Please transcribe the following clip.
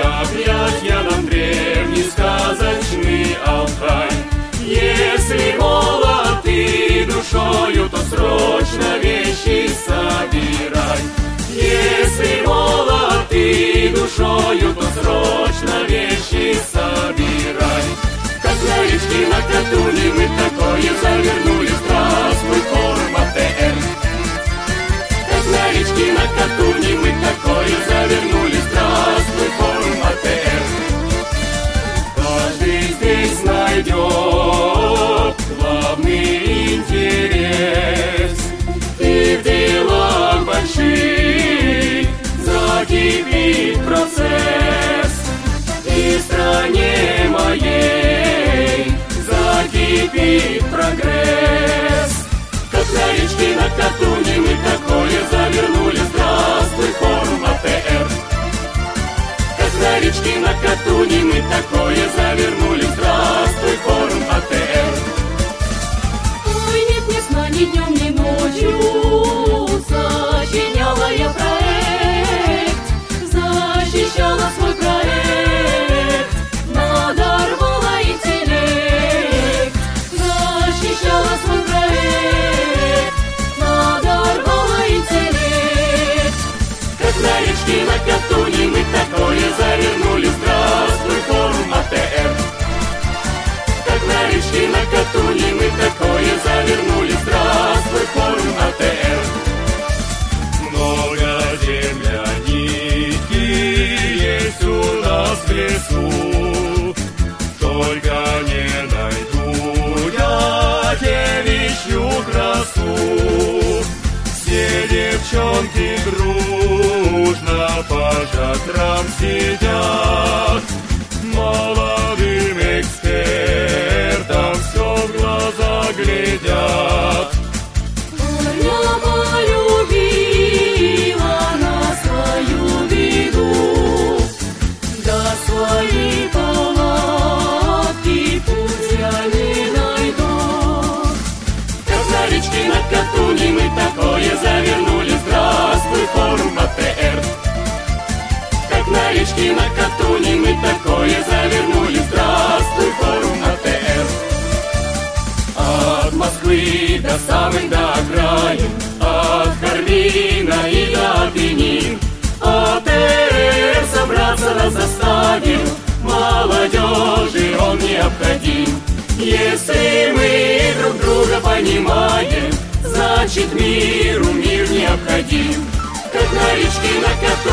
объятья нам древний сказочный Алтай. Если молод ты душою, то срочно вещи закипит процесс. И в стране моей закипит прогресс. Как на речке на Катуне мы такое завернули. Здравствуй, форум АТР. Как на речке на Катуне мы такое завернули. В лесу, Только не найду я девичью красу. Все девчонки дружно по шатрам сидят, самых до окраин, от Харбина и до Пенин. АТР собраться нас заставил, молодежи он необходим. Если мы друг друга понимаем, значит миру мир необходим. Как на речке на завернули.